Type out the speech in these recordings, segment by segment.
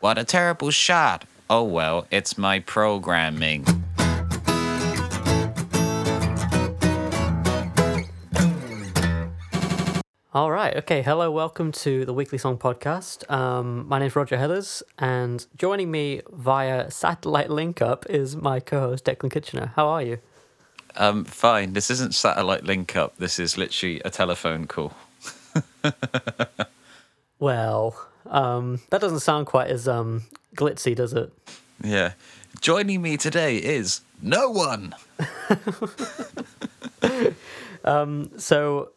What a terrible shot. Oh well, it's my programming. All right. Okay. Hello. Welcome to the Weekly Song Podcast. Um, my name's Roger Heathers, and joining me via satellite link up is my co-host Declan Kitchener. How are you? Um, fine. This isn't satellite link up. This is literally a telephone call. Well, um, that doesn't sound quite as um, glitzy, does it? Yeah. Joining me today is no one. So,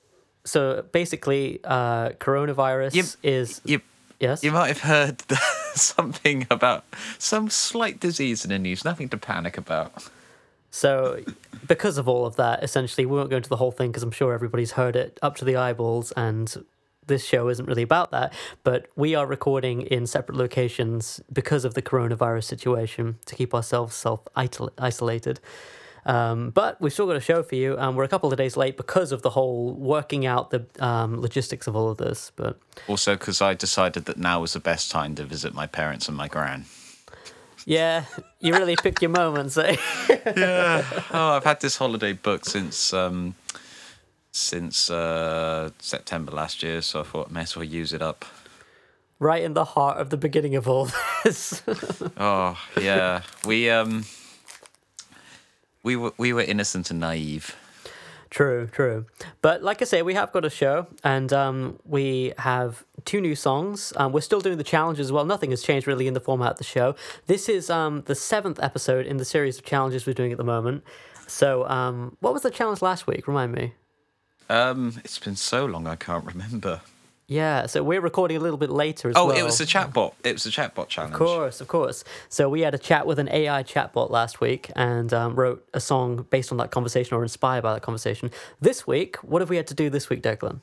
so basically, uh, coronavirus You- is You yes. you might have heard something about some slight disease in the news. Nothing to panic about. So, because of all of that, essentially, we won't go into the whole thing because I'm sure everybody's heard it up to the eyeballs, and this show isn't really about that. But we are recording in separate locations because of the coronavirus situation to keep ourselves self isolated. Um, but we've still got a show for you, and we're a couple of days late because of the whole working out the um, logistics of all of this. But Also, because I decided that now was the best time to visit my parents and my gran. yeah, you really picked your moments, eh? Oh, I've had this holiday booked since um, since uh, September last year, so I thought I may as well use it up. right in the heart of the beginning of all this. Oh yeah, we um we were we were innocent and naive. True, true. But like I say, we have got a show, and um, we have two new songs. Um, we're still doing the challenges as well. Nothing has changed really in the format of the show. This is um, the seventh episode in the series of challenges we're doing at the moment. So, um, what was the challenge last week? Remind me. Um, it's been so long I can't remember. Yeah, so we're recording a little bit later as Oh, well. Oh, it was the chatbot. It was the chatbot challenge. Of course, of course. So we had a chat with an AI chatbot last week and um, wrote a song based on that conversation or inspired by that conversation. This week, what have we had to do this week, Declan?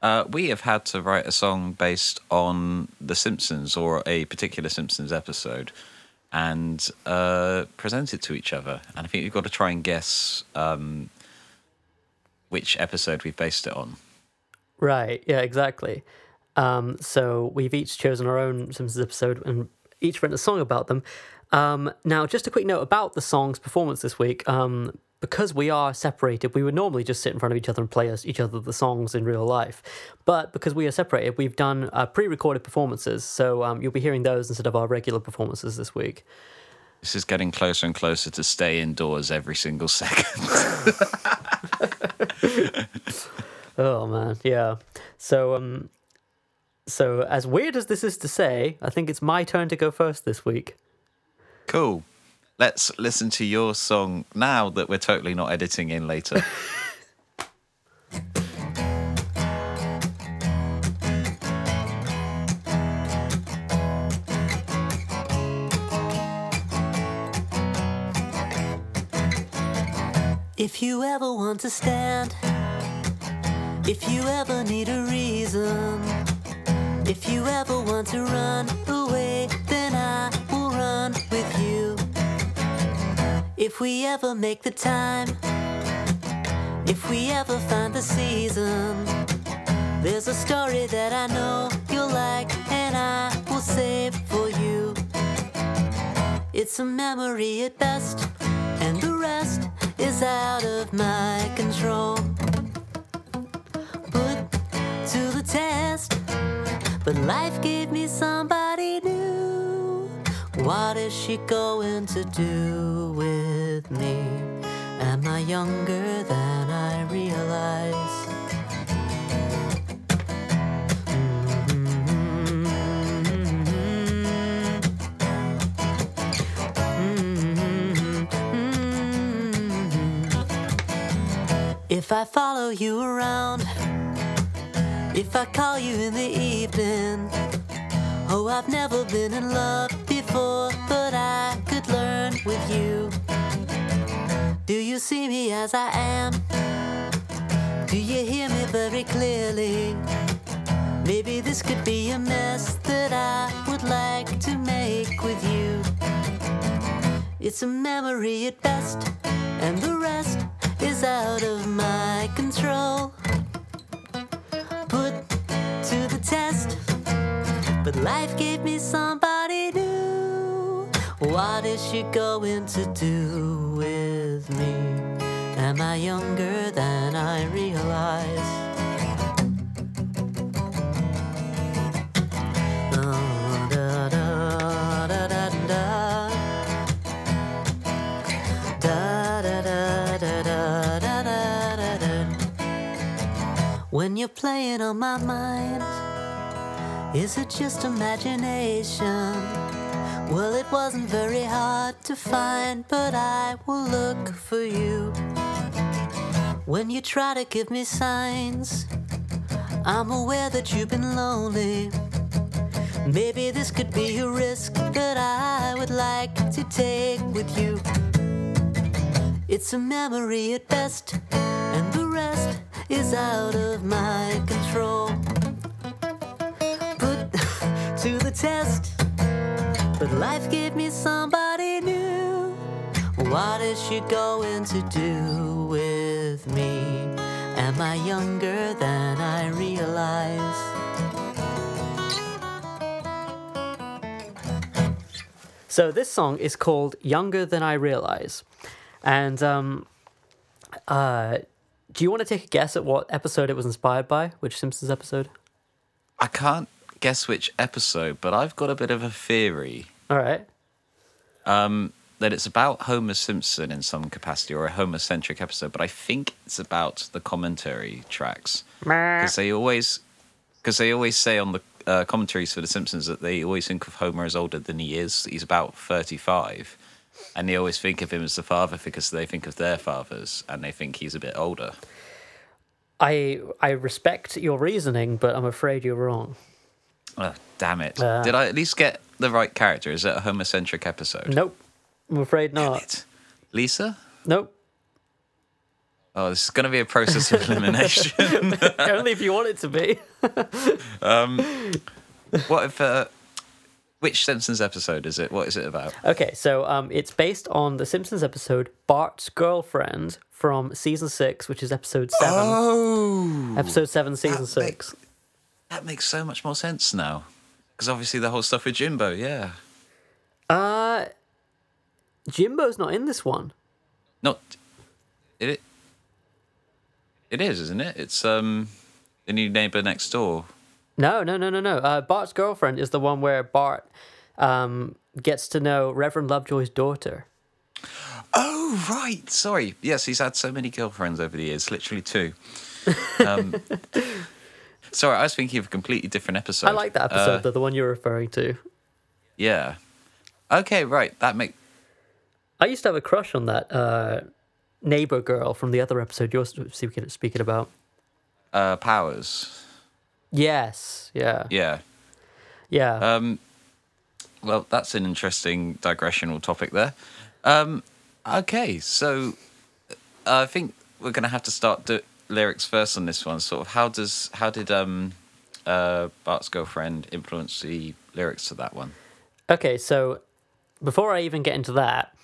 Uh, we have had to write a song based on The Simpsons or a particular Simpsons episode and uh, present it to each other. And I think we've got to try and guess um, which episode we've based it on. Right. Yeah. Exactly. Um, so we've each chosen our own Simpsons episode and each written a song about them. Um, now, just a quick note about the song's performance this week. Um, because we are separated, we would normally just sit in front of each other and play us each other the songs in real life. But because we are separated, we've done uh, pre-recorded performances. So um, you'll be hearing those instead of our regular performances this week. This is getting closer and closer to stay indoors every single second. Oh man, yeah. So um, so as weird as this is to say, I think it's my turn to go first this week. cool. Let's listen to your song now that we're totally not editing in later. If you ever want to stand, if you ever need a reason, if you ever want to run away, then I will run with you. If we ever make the time, if we ever find the season, there's a story that I know you'll like, and I will save for you. It's a memory at best, and the rest is out of my control. Put to the test, but life gave me somebody new. What is she going to do with me? Am I younger than I realize? If I follow you around, if I call you in the evening, oh, I've never been in love before, but I could learn with you. Do you see me as I am? Do you hear me very clearly? Maybe this could be a mess that I would like to make with you. It's a memory at best, and the rest is out of my control. Put to the test, but life gave me somebody new. What is she going to do with me? Am I younger than I realize? When you're playing on my mind, is it just imagination? Well, it wasn't very hard to find, but I will look for you. When you try to give me signs, I'm aware that you've been lonely. Maybe this could be a risk that I would like to take with you. It's a memory at best, is out of my control. Put to the test, but life gave me somebody new. What is she going to do with me? Am I younger than I realize? So this song is called "Younger Than I Realize," and um, uh, do you want to take a guess at what episode it was inspired by? Which Simpsons episode? I can't guess which episode, but I've got a bit of a theory All right. that it's about Homer Simpson in some capacity or a Homer centric episode, but I think it's about the commentary tracks because they always because they always say on the uh, commentaries for the Simpsons that they always think of Homer as older than he is. He's about thirty five. And they always think of him as the father because they think of their fathers and they think he's a bit older. I I respect your reasoning, but I'm afraid you're wrong. Oh, damn it. Uh. Did I at least get the right character? Is it a homocentric episode? Nope. I'm afraid not. Lisa? Nope. Oh, this is going to be a process of elimination. Only if you want it to be. what if. Uh, which Simpsons episode is it? What is it about? Okay, so um, it's based on the Simpsons episode Bart's Girlfriend from season six, which is episode seven. Oh! episode seven, season that six. That makes so much more sense now. Because obviously the whole stuff with Jimbo, yeah. Uh, Jimbo's not in this one. Not. It, it is, isn't it? It's um the new neighbor next door. No, no, no, no, no. Uh, Bart's Girlfriend is the one where Bart um, gets to know Reverend Lovejoy's daughter. Oh, right. Sorry. Yes, he's had so many girlfriends over the years, literally two. Um, sorry, I was thinking of a completely different episode. I like that episode, Uh, though, the one you're referring to. yeah. Okay, right. That makes. I used to have a crush on that uh, neighbor girl from the other episode you're speaking, about. uh, powers. Yes, yeah, Yeah. yeah. Um, well, that's an interesting digressional topic there. Um, okay, so uh, I think we're going to have to start do- lyrics first on this one. Sort of, how does how did um, uh, Bart's girlfriend influence the lyrics to that one? Okay, so before I even get into that,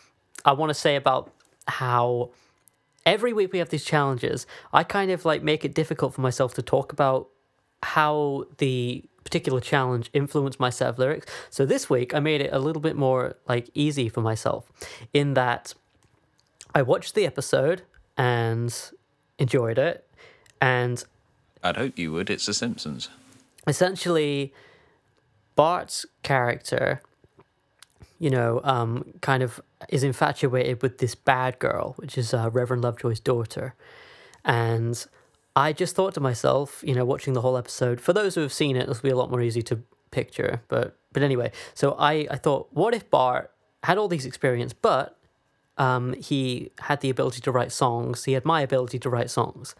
I want to say about how every week we have these challenges. I kind of like make it difficult for myself to talk about how the particular challenge influenced my set of lyrics. So this week I made it a little bit more like easy for myself in that I watched the episode and enjoyed it and I'd hope you would. It's The Simpsons. essentially Bart's character, you know, um, kind of is infatuated with this bad girl, which is uh, Reverend Lovejoy's daughter. And I just thought to myself, you know, watching the whole episode, for those who have seen it, it'll be a lot more easy to picture. But but anyway, so I, I thought, what if Bart had all these experience, but um, he had the ability to write songs. He had my ability to write songs.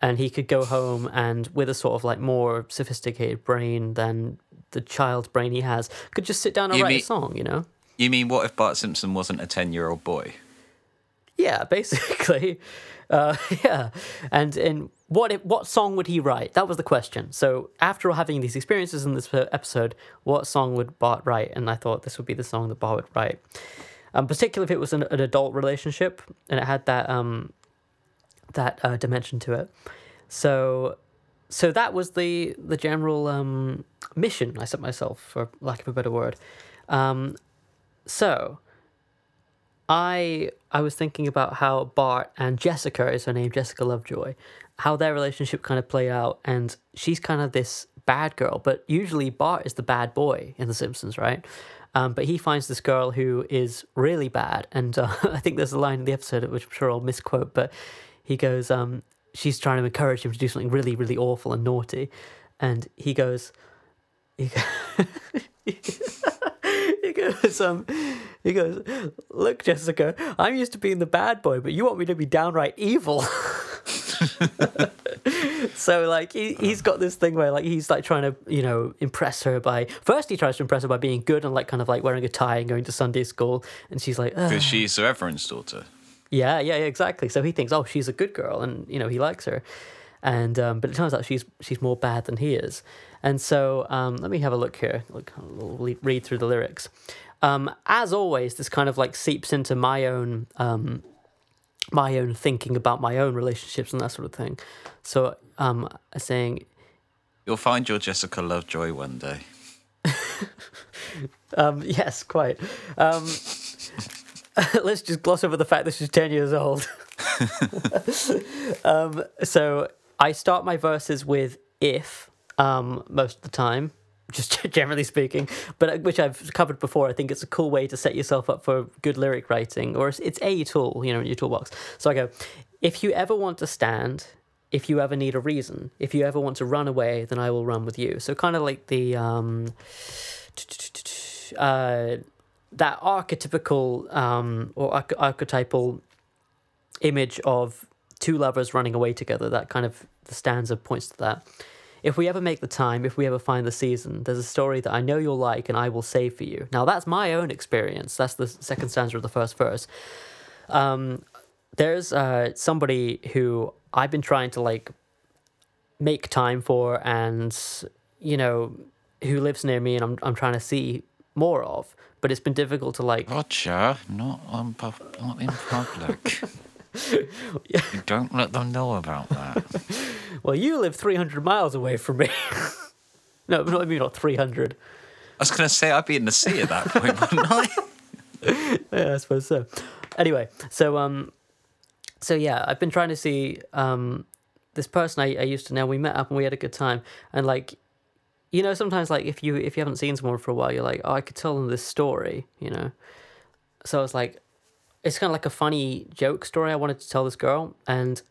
And he could go home and, with a sort of like more sophisticated brain than the child's brain he has, could just sit down and You write mean- a song, you know? You mean what if Bart Simpson wasn't a ten-year-old boy? Yeah, basically. Uh, yeah. And and what what song would he write? That was the question. So after having these experiences in this episode, what song would Bart write? And I thought this would be the song that Bart would write. Um, particularly if it was an, an adult relationship and it had that um that uh, dimension to it. So so that was the the general um, mission I set myself, for lack of a better word. Um, so I I was thinking about how Bart and Jessica is her name, Jessica Lovejoy, how their relationship kind of play out, and she's kind of this bad girl, but usually Bart is the bad boy in The Simpsons, right? Um, but he finds this girl who is really bad, and uh, I think there's a line in the episode which I'm sure I'll misquote, but he goes, um, she's trying to encourage him to do something really, really awful and naughty, and he goes, he, he goes, um, he goes, look, Jessica, I'm used to being the bad boy, but you want me to be downright evil. so like he, he's got this thing where like he's like trying to you know impress her by first he tries to impress her by being good and like kind of like wearing a tie and going to sunday school and she's like Because she's the Reverend's daughter. yeah yeah yeah exactly so he thinks oh she's a good girl and you know he likes her and um, but it turns out she's she's more bad than he is and so um, let me have a look here look we'll read through the lyrics um, as always this kind of like seeps into my own um, my own thinking about my own relationships and that sort of thing so um saying You'll find your Jessica Lovejoy one day. Um, yes, quite. Um, let's just gloss over the fact that she's 10 years old. um, so I start my verses with if um, most of the time, just generally speaking, but uh, which I've covered before. I think it's a cool way to set yourself up for good lyric writing, or it's, a tool, you know, in your toolbox. So I go, if you ever want to stand, if you ever need a reason, if you ever want to run away, then I will run with you. So kind of like the um, uh, that archetypical um, or arch- archetypal image of two lovers running away together. That kind of the stanza points to that. If we ever make the time, if we ever find the season, there's a story that I know you'll like and I will save for you. Now that's my own experience. That's the second stanza of the first verse. Um, there's uh, somebody who I've been trying to like make time for and you know who lives near me and I'm I'm trying to see more of but it's been difficult to like Roger, not on not in public. You don't let them know about that. well you live 300 miles away from me no not I mean not 300 I was going to say I'd be in the sea at that point, wouldn't I? yeah, I suppose so. Anyway, so um, so yeah, I've been trying to see um, this person I, I used to know. We met up and we had a good time, and like, you know, sometimes like if you if you haven't seen someone for a while, you're like, oh, I could tell them this story, you know. So it's like, it's kind of like a funny joke story I wanted to tell this girl, and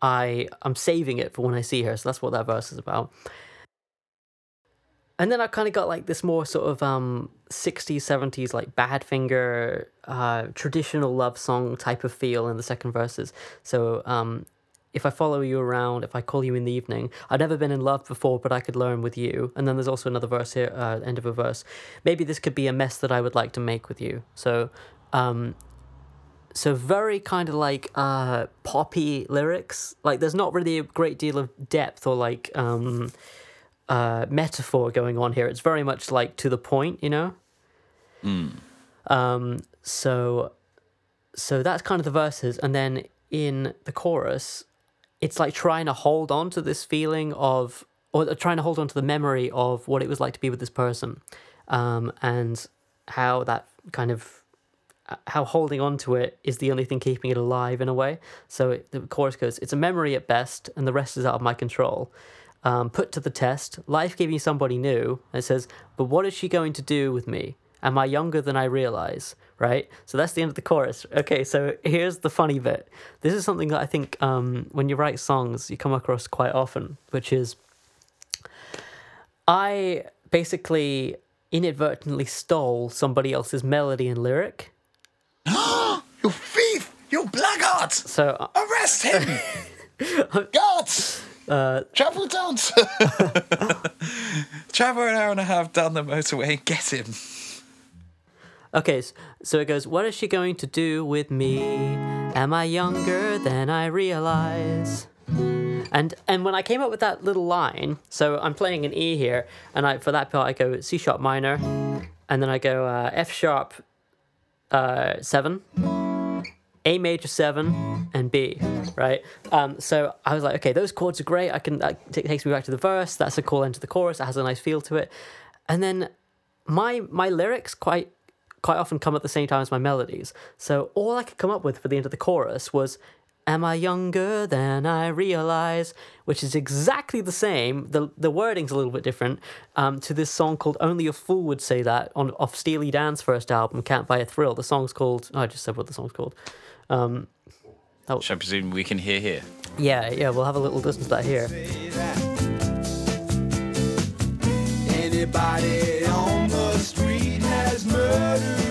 I I'm saving it for when I see her. So that's what that verse is about. And then I kind of got like this more sort of um 60s 70s like Badfinger uh traditional love song type of feel in the second verses. So um if I follow you around, if I call you in the evening, I've never been in love before, but I could learn with you. And then there's also another verse here, uh, end of a verse. Maybe this could be a mess that I would like to make with you. So, um, so very kind of like uh poppy lyrics. Like there's not really a great deal of depth or like um uh metaphor going on here. It's very much like to the point, you know. Um. So, so that's kind of the verses, and then in the chorus, it's like trying to hold on to this feeling of, or trying to hold on to the memory of what it was like to be with this person, um, and how that kind of how holding on to it is the only thing keeping it alive in a way. So it, the chorus goes, "It's a memory at best, and the rest is out of my control." Um, put to the test, life gave me somebody new. And it says, "But what is she going to do with me? Am I younger than I realize?" Right. So that's the end of the chorus. Okay. So here's the funny bit. This is something that I think um, when you write songs, you come across quite often, which is I basically inadvertently stole somebody else's melody and lyric. you thief! You blackguard! So uh, Arrest him! Guards! uh, Travel down. Travel an hour and a half down the motorway and get him. Okay, so it goes, What is she going to do with me? Am I younger than I realize? And and when I came up with that little line, so I'm playing an E here, and I for that part I go C sharp minor, and then I go uh, F sharp uh, seven, A major seven and B, right? Um, so I was like, okay, those chords are great. I can that t- takes me back to the verse. That's a cool end to the chorus. It has a nice feel to it. And then my my lyrics quite quite often come at the same time as my melodies. So all I could come up with for the end of the chorus was Am I younger than I realize? Which is exactly the same. The the wording's a little bit different um, to this song called Only a Fool Would Say That on off Steely Dan's first album, Can't Buy a Thrill. The song's called oh, I just said what the song's called. Um, Which I presume we can hear here. yeah, yeah, we'll have a little listen to that here. Anybody on the street has murder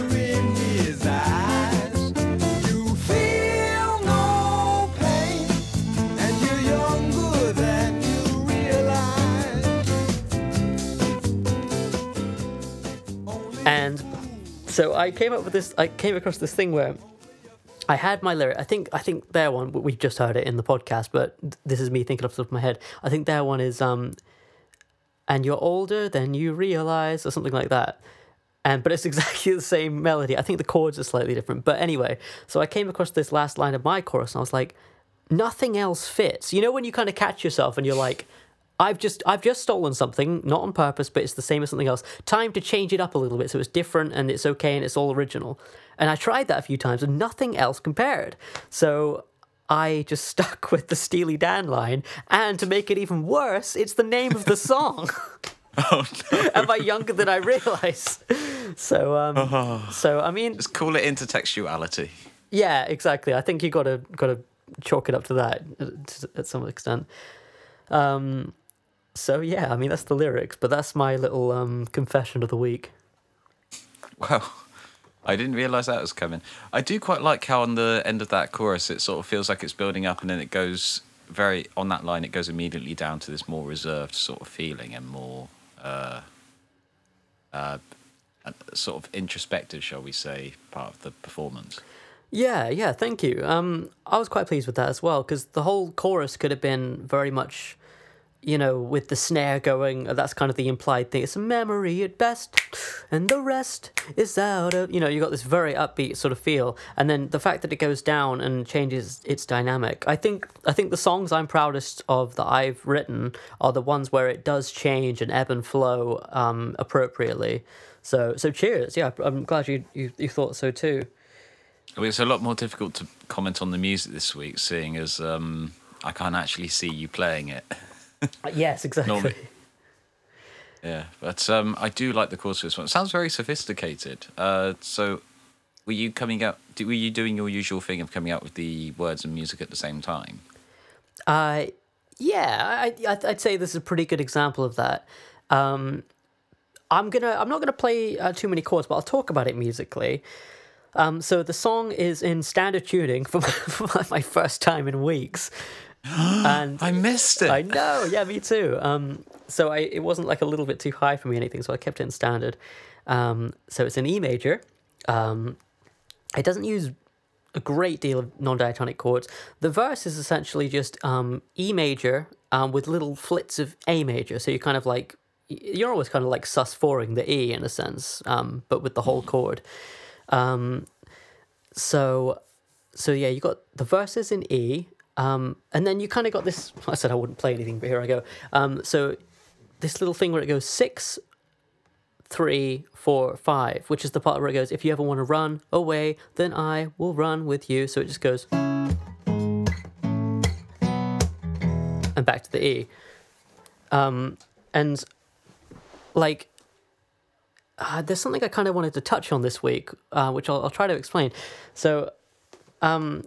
so I came up with this. I came across this thing where I had my lyric. I think I think their one. We just heard it in the podcast, but this is me thinking off the top of my head. I think their one is um, and you're older than you realize, or something like that. And but it's exactly the same melody. I think the chords are slightly different. But anyway, so I came across this last line of my chorus, and I was like, nothing else fits. You know when you kind of catch yourself and you're like. I've just I've just stolen something, not on purpose, but it's the same as something else. Time to change it up a little bit so it's different and it's okay and it's all original. And I tried that a few times and nothing else compared. So I just stuck with the Steely Dan line, and to make it even worse, it's the name of the song. Oh no! Am I younger than I realize? So um, so I mean, Just call it intertextuality. yeah, exactly. I think you got to got to chalk it up to that at- at some extent. Um, so yeah, I mean that's the lyrics, but that's my little um confession of the week. Wow. I didn't realise that was coming. I do quite like how on the end of that chorus it sort of feels like it's building up and then it goes very on that line it goes immediately down to this more reserved sort of feeling and more uh, uh, uh, sort of introspective, shall we say, part of the performance. Yeah, yeah, thank you. Um, I was quite pleased with that as well because the whole chorus could have been very much, you know, with the snare going. That's kind of the implied thing. It's a memory at best, and the rest is out of. You know, you got this very upbeat sort of feel, and then the fact that it goes down and changes its dynamic. I think I think the songs I'm proudest of that I've written are the ones where it does change and ebb and flow um, appropriately. So so cheers. Yeah, I'm glad you you, you thought so too. I mean, it's a lot more difficult to comment on the music this week, seeing as um, I can't actually see you playing it. Yes, exactly. Normally- Yeah, but um, I do like the chorus for this one. It sounds very sophisticated. Uh, so, were you coming out? Were you doing your usual thing of coming out with the words and music at the same time? Uh, yeah, I, I'd say this is a pretty good example of that. Um, I'm gonna, I'm not gonna play uh, too many chords, but I'll talk about it musically. Um, so the song is in standard tuning for my, for my first time in weeks, and I missed it. I know, yeah, me too. Um, so I, it wasn't like a little bit too high for me or anything, so I kept it in standard. Um, so it's an E major. Um, it doesn't use a great deal of non-diatonic chords. The verse is essentially just um, E major um, with little flits of A major. So you're kind of like you're always kind of like sus fouring the E in a sense, um, but with the whole chord. Um, so so yeah, you got the verses in E, um, and then you kind of got this. I said I wouldn't play anything, but here I go. Um, so this little thing where it goes six, three, four, five, which is the part where it goes, if you ever want to run away, then I will run with you. So it just goes and back to the E. Um, and like, uh, there's something I kind of wanted to touch on this week, uh, which I'll, I'll try to explain. So, um,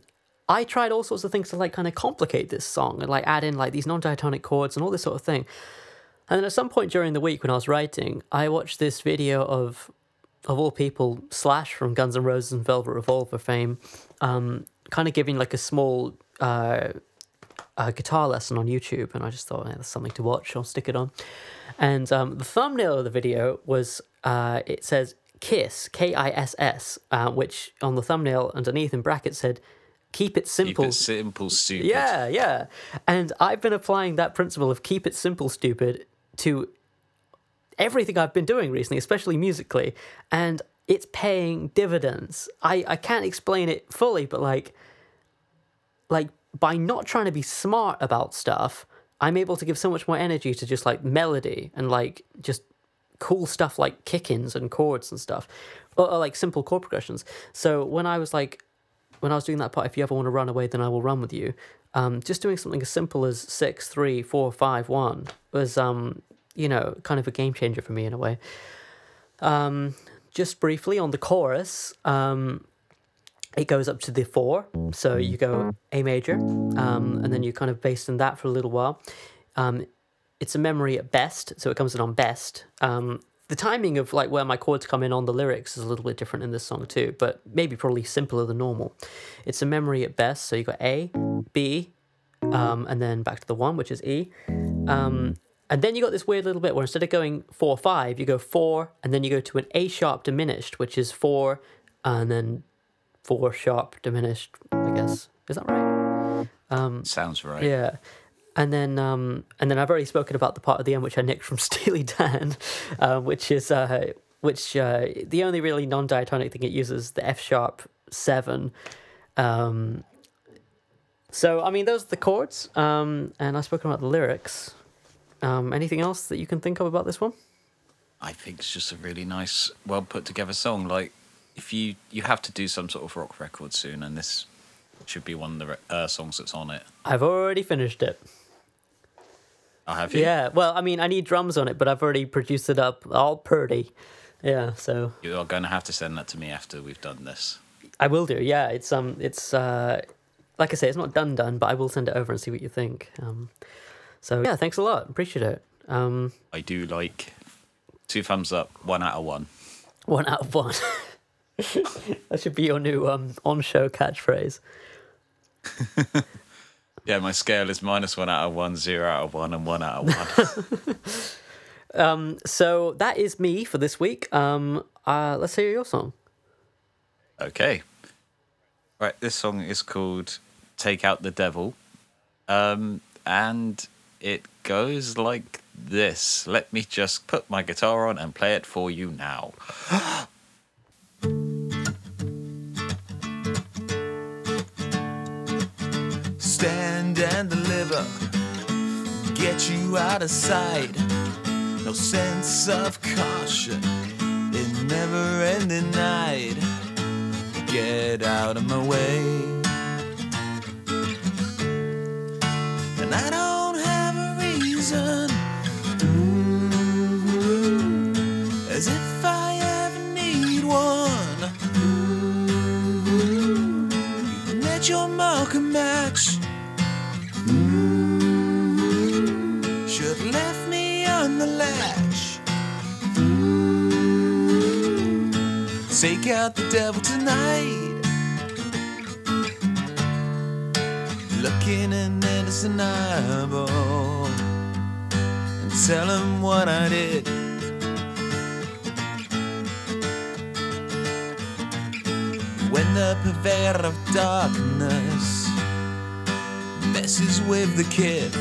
I tried all sorts of things to like kind of complicate this song and like add in like these non-diatonic chords and all this sort of thing. And then at some point during the week when I was writing, I watched this video of, of all people, Slash from Guns N' Roses and Velvet Revolver fame, um, kind of giving like a small uh, uh, guitar lesson on YouTube, and I just thought, yeah, that's something to watch. I'll stick it on. And um, the thumbnail of the video was uh, it says Kiss K I S S, uh, which on the thumbnail underneath in brackets said, "Keep it Keep simple." it simple, stupid. Yeah, yeah. And I've been applying that principle of keep it simple, stupid to everything I've been doing recently, especially musically. And it's paying dividends. I I can't explain it fully, but like like by not trying to be smart about stuff, I'm able to give so much more energy to just like melody and like just cool stuff like kick-ins and chords and stuff, or, or like simple chord progressions. So when I was like, when I was doing that part, if you ever want to run away, then I will run with you. Um, just doing something as simple as six, three, four, five, one was um, you know, kind of a game changer for me in a way. Um, just briefly on the chorus, um, it goes up to the four. So you go A major, um, and then you kind of based on that for a little while. Um, it's a memory at best, so it comes in on best. The timing of like where my chords come in on the lyrics is a little bit different in this song too, but maybe probably simpler than normal. It's a memory at best, so you got A, B, um, and then back to the one, which is E. Um, and then you got this weird little bit where instead of going four five, you go four, and then you go to an A sharp diminished, which is four, and then four sharp diminished. I guess is that right? Sounds right. Yeah. And then, um, and then I've already spoken about the part of the end which I nicked from Steely Dan, uh, which is uh, which uh, the only really non-diatonic thing it uses the F sharp seven. Um, so I mean, those are the chords, um, and I've spoken about the lyrics. Um, anything else that you can think of about this one? I think it's just a really nice, well put together song. Like, if you you have to do some sort of rock record soon, and this should be one of the uh, songs that's on it. I've already finished it. I have you. Yeah. Well, I mean, I need drums on it, but I've already produced it up all pretty. Yeah. So You are going to have to send that to me after we've done this. I will do. Yeah, it's um, it's uh, like I say, it's not done done, but I will send it over and see what you think. Um, so yeah, thanks a lot. Appreciate it. Um, I do like two thumbs up, one out of one. one out of one. that should be your new um on show catchphrase. Yeah, my scale is minus one out of one, zero out of one, and one out of one. um, So that is me for this week. Um, uh, let's hear your song. okay. Right, this song is called Take Out the Devil. Um, and it goes like this. Let me just put my guitar on and play it for you now. and deliver, get you out of sight. No sense of caution in never ending night. Get out of my way. And I don't have a reason, as if I ever need one. You met your mark match. Out the devil tonight. Looking an innocent eyeball and tell him what I did. When the purveyor of darkness messes with the kid.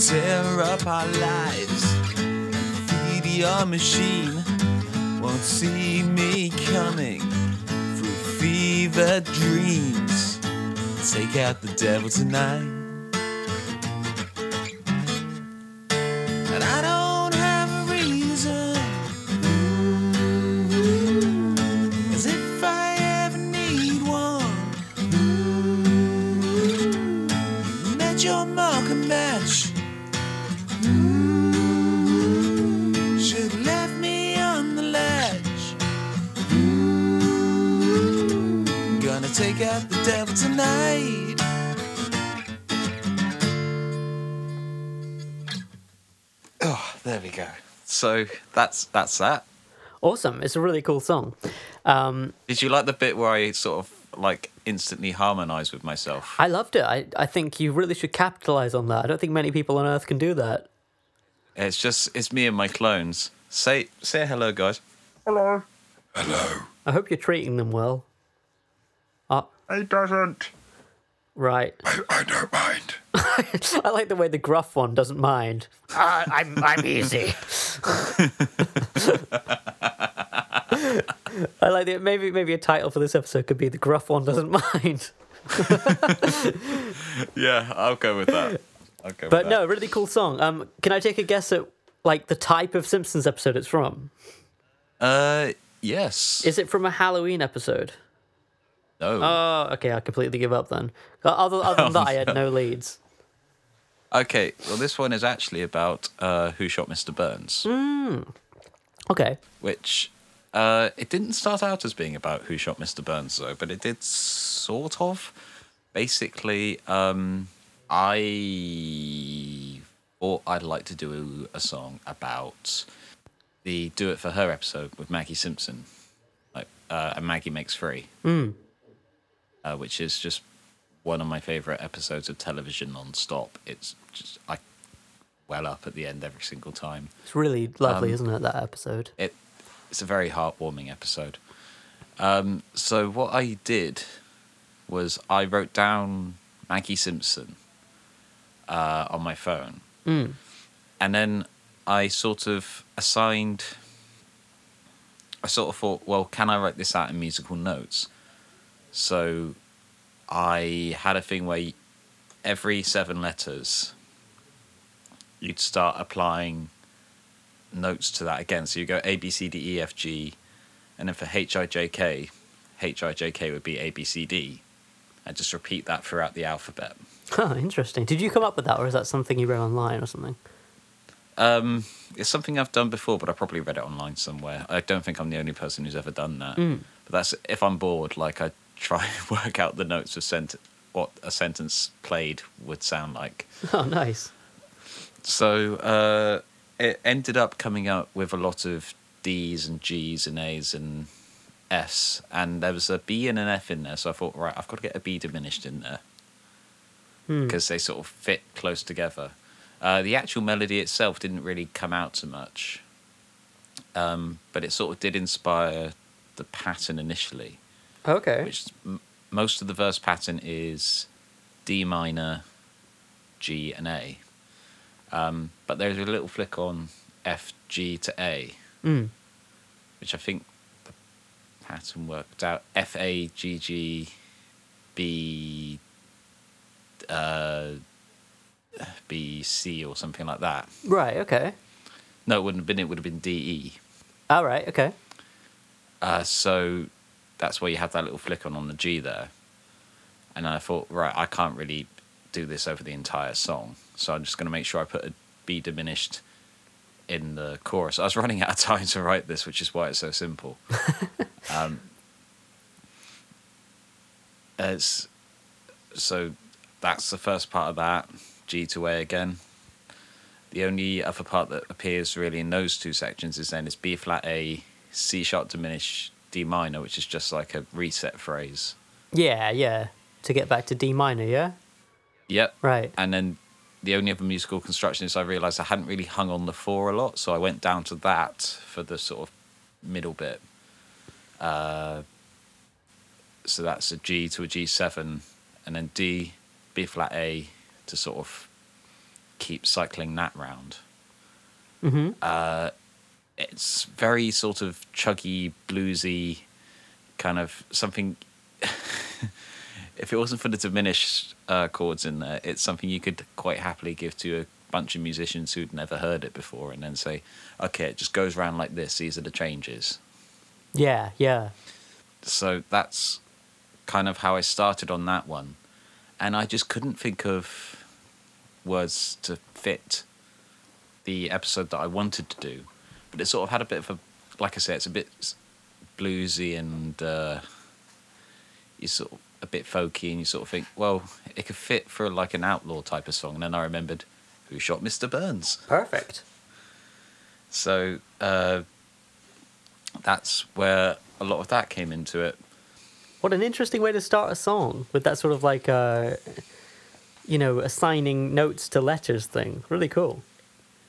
Tear up our lives, your machine. Won't see me coming through fever dreams. Take out the devil tonight. So that's that's that. Awesome! It's a really cool song. Um, Did you like the bit where I sort of like instantly harmonise with myself? I loved it. I, I think you really should capitalize on that. I don't think many people on Earth can do that. It's just it's me and my clones. Say say hello, guys. Hello. Hello. I hope you're treating them well. Uh, He doesn't. Right. I, I don't mind. I like the way the gruff one doesn't mind. Uh, I'm I'm easy. I like the maybe maybe a title for this episode could be the gruff one doesn't mind. Yeah, I'll go with that. I'll go But with no, really cool song. Um, can I take a guess at like the type of Simpsons episode it's from? Uh, yes. Is it from a Halloween episode? No. Oh, okay. I completely give up then. Other, other than that, I had no leads. okay, well, this one is actually about uh, Who Shot Mr. Burns, Okay. which uh, it didn't start out as being about Who Shot Mr. Burns, though, but it did sort of. Basically, um, I thought I'd like to do a song about the Do It For Her episode with Maggie Simpson, like, uh, and Maggie Makes Three, uh, which is just one of my favorite episodes of television non-stop. It's just I well up at the end every single time. It's really lovely, Um, isn't it? That episode. It it's a very heartwarming episode. Um, so what I did was I wrote down Maggie Simpson uh, on my phone, Mm. and then I sort of assigned. I sort of thought, well, can I write this out in musical notes? So I had a thing where every seven letters, you'd start applying notes to that again. So you go A B C D E F G, and then for H I J K, H I J K would be A B C D, and just repeat that throughout the alphabet. Huh, interesting. Did you come up with that, or is that something you read online or something? Um, it's something I've done before, but I probably read it online somewhere. I don't think I'm the only person who's ever done that. But that's if I'm bored, like I try and work out the notes of sent what a sentence played would sound like. Oh, nice. So uh, it ended up coming up with a lot of D's and G's and A's and S, and there was a B and an F in there. So I thought, right, I've got to get a B diminished in there Hmm. because they sort of fit close together. Uh, the actual melody itself didn't really come out so much, um, but it sort of did inspire the pattern initially Okay. which m- most of the verse pattern is D minor, G, and A. Um, but there's a little flick on F, G to A, Mm. which I think the pattern worked out F, A, G, G, B, uh, B, C, or something like that. Right. Okay. No, it wouldn't have been. It would have been D, E. All right. Okay. Uh, so that's where you have that little flick on on the G there. And I thought, right, I can't really do this over the entire song. So I'm just going to make sure I put a B diminished in the chorus. I was running out of time to write this, which is why it's so simple. um, it's, so that's the first part of that. G to A again. The only other part that appears really in those two sections is then is B flat A, C sharp diminished, D minor, which is just like a reset phrase. Yeah. Yeah. To get back to D minor. Yeah. Yep. Right. And then the only other musical construction is I realised I hadn't really hung on the four a lot, so I went down to that for the sort of middle bit. Uh, so that's a G to a G7, and then D, B flat A to sort of keep cycling that round. Mm-hmm. Uh, it's very sort of chuggy, bluesy, kind of something. if it wasn't for the diminished uh, chords in there, it's something you could quite happily give to a bunch of musicians who'd never heard it before, and then say, "Okay, it just goes around like this. These are the changes." Yeah. Yeah. So that's kind of how I started on that one, and I just couldn't think of words to fit the episode that I wanted to do, but it sort of had a bit of a, like I say, it's a bit bluesy and uh, you sort of a bit folky, and you sort of think, well, it could fit for like an outlaw type of song. And then I remembered, who shot Mr. Burns? Perfect. So uh, that's where a lot of that came into it. What an interesting way to start a song with that sort of like, uh, you know, assigning notes to letters thing. Really cool.